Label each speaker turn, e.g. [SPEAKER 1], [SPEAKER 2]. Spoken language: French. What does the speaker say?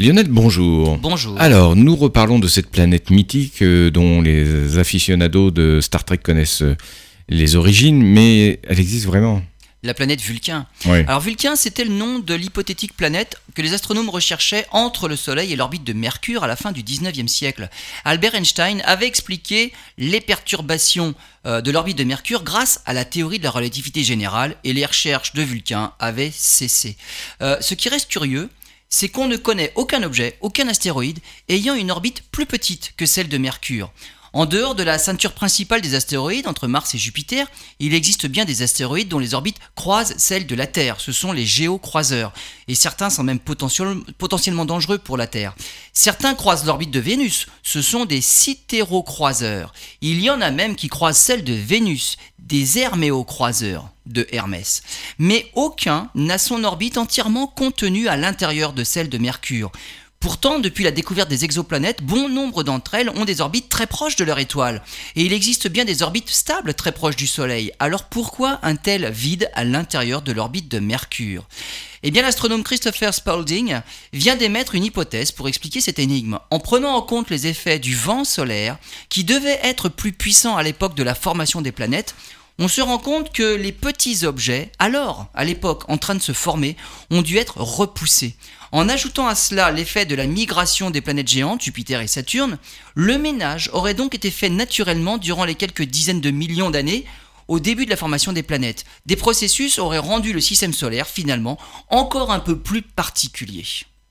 [SPEAKER 1] Lionel, bonjour.
[SPEAKER 2] Bonjour.
[SPEAKER 1] Alors, nous reparlons de cette planète mythique euh, dont les aficionados de Star Trek connaissent euh, les origines, mais elle existe vraiment.
[SPEAKER 2] La planète Vulcain.
[SPEAKER 1] Oui.
[SPEAKER 2] Alors Vulcain, c'était le nom de l'hypothétique planète que les astronomes recherchaient entre le Soleil et l'orbite de Mercure à la fin du 19e siècle. Albert Einstein avait expliqué les perturbations euh, de l'orbite de Mercure grâce à la théorie de la relativité générale et les recherches de Vulcain avaient cessé. Ce qui reste curieux, c'est qu'on ne connaît aucun objet, aucun astéroïde ayant une orbite plus petite que celle de Mercure. En dehors de la ceinture principale des astéroïdes entre Mars et Jupiter, il existe bien des astéroïdes dont les orbites croisent celles de la Terre. Ce sont les géocroiseurs. Et certains sont même potentiel- potentiellement dangereux pour la Terre. Certains croisent l'orbite de Vénus. Ce sont des sidérocroiseurs. Il y en a même qui croisent celle de Vénus, des herméocroiseurs de Hermès. Mais aucun n'a son orbite entièrement contenue à l'intérieur de celle de Mercure. Pourtant, depuis la découverte des exoplanètes, bon nombre d'entre elles ont des orbites très proches de leur étoile. Et il existe bien des orbites stables très proches du Soleil. Alors pourquoi un tel vide à l'intérieur de l'orbite de Mercure? Eh bien, l'astronome Christopher Spalding vient d'émettre une hypothèse pour expliquer cette énigme, en prenant en compte les effets du vent solaire, qui devait être plus puissant à l'époque de la formation des planètes. On se rend compte que les petits objets, alors, à l'époque, en train de se former, ont dû être repoussés. En ajoutant à cela l'effet de la migration des planètes géantes, Jupiter et Saturne, le ménage aurait donc été fait naturellement durant les quelques dizaines de millions d'années au début de la formation des planètes. Des processus auraient rendu le système solaire finalement encore un peu plus particulier.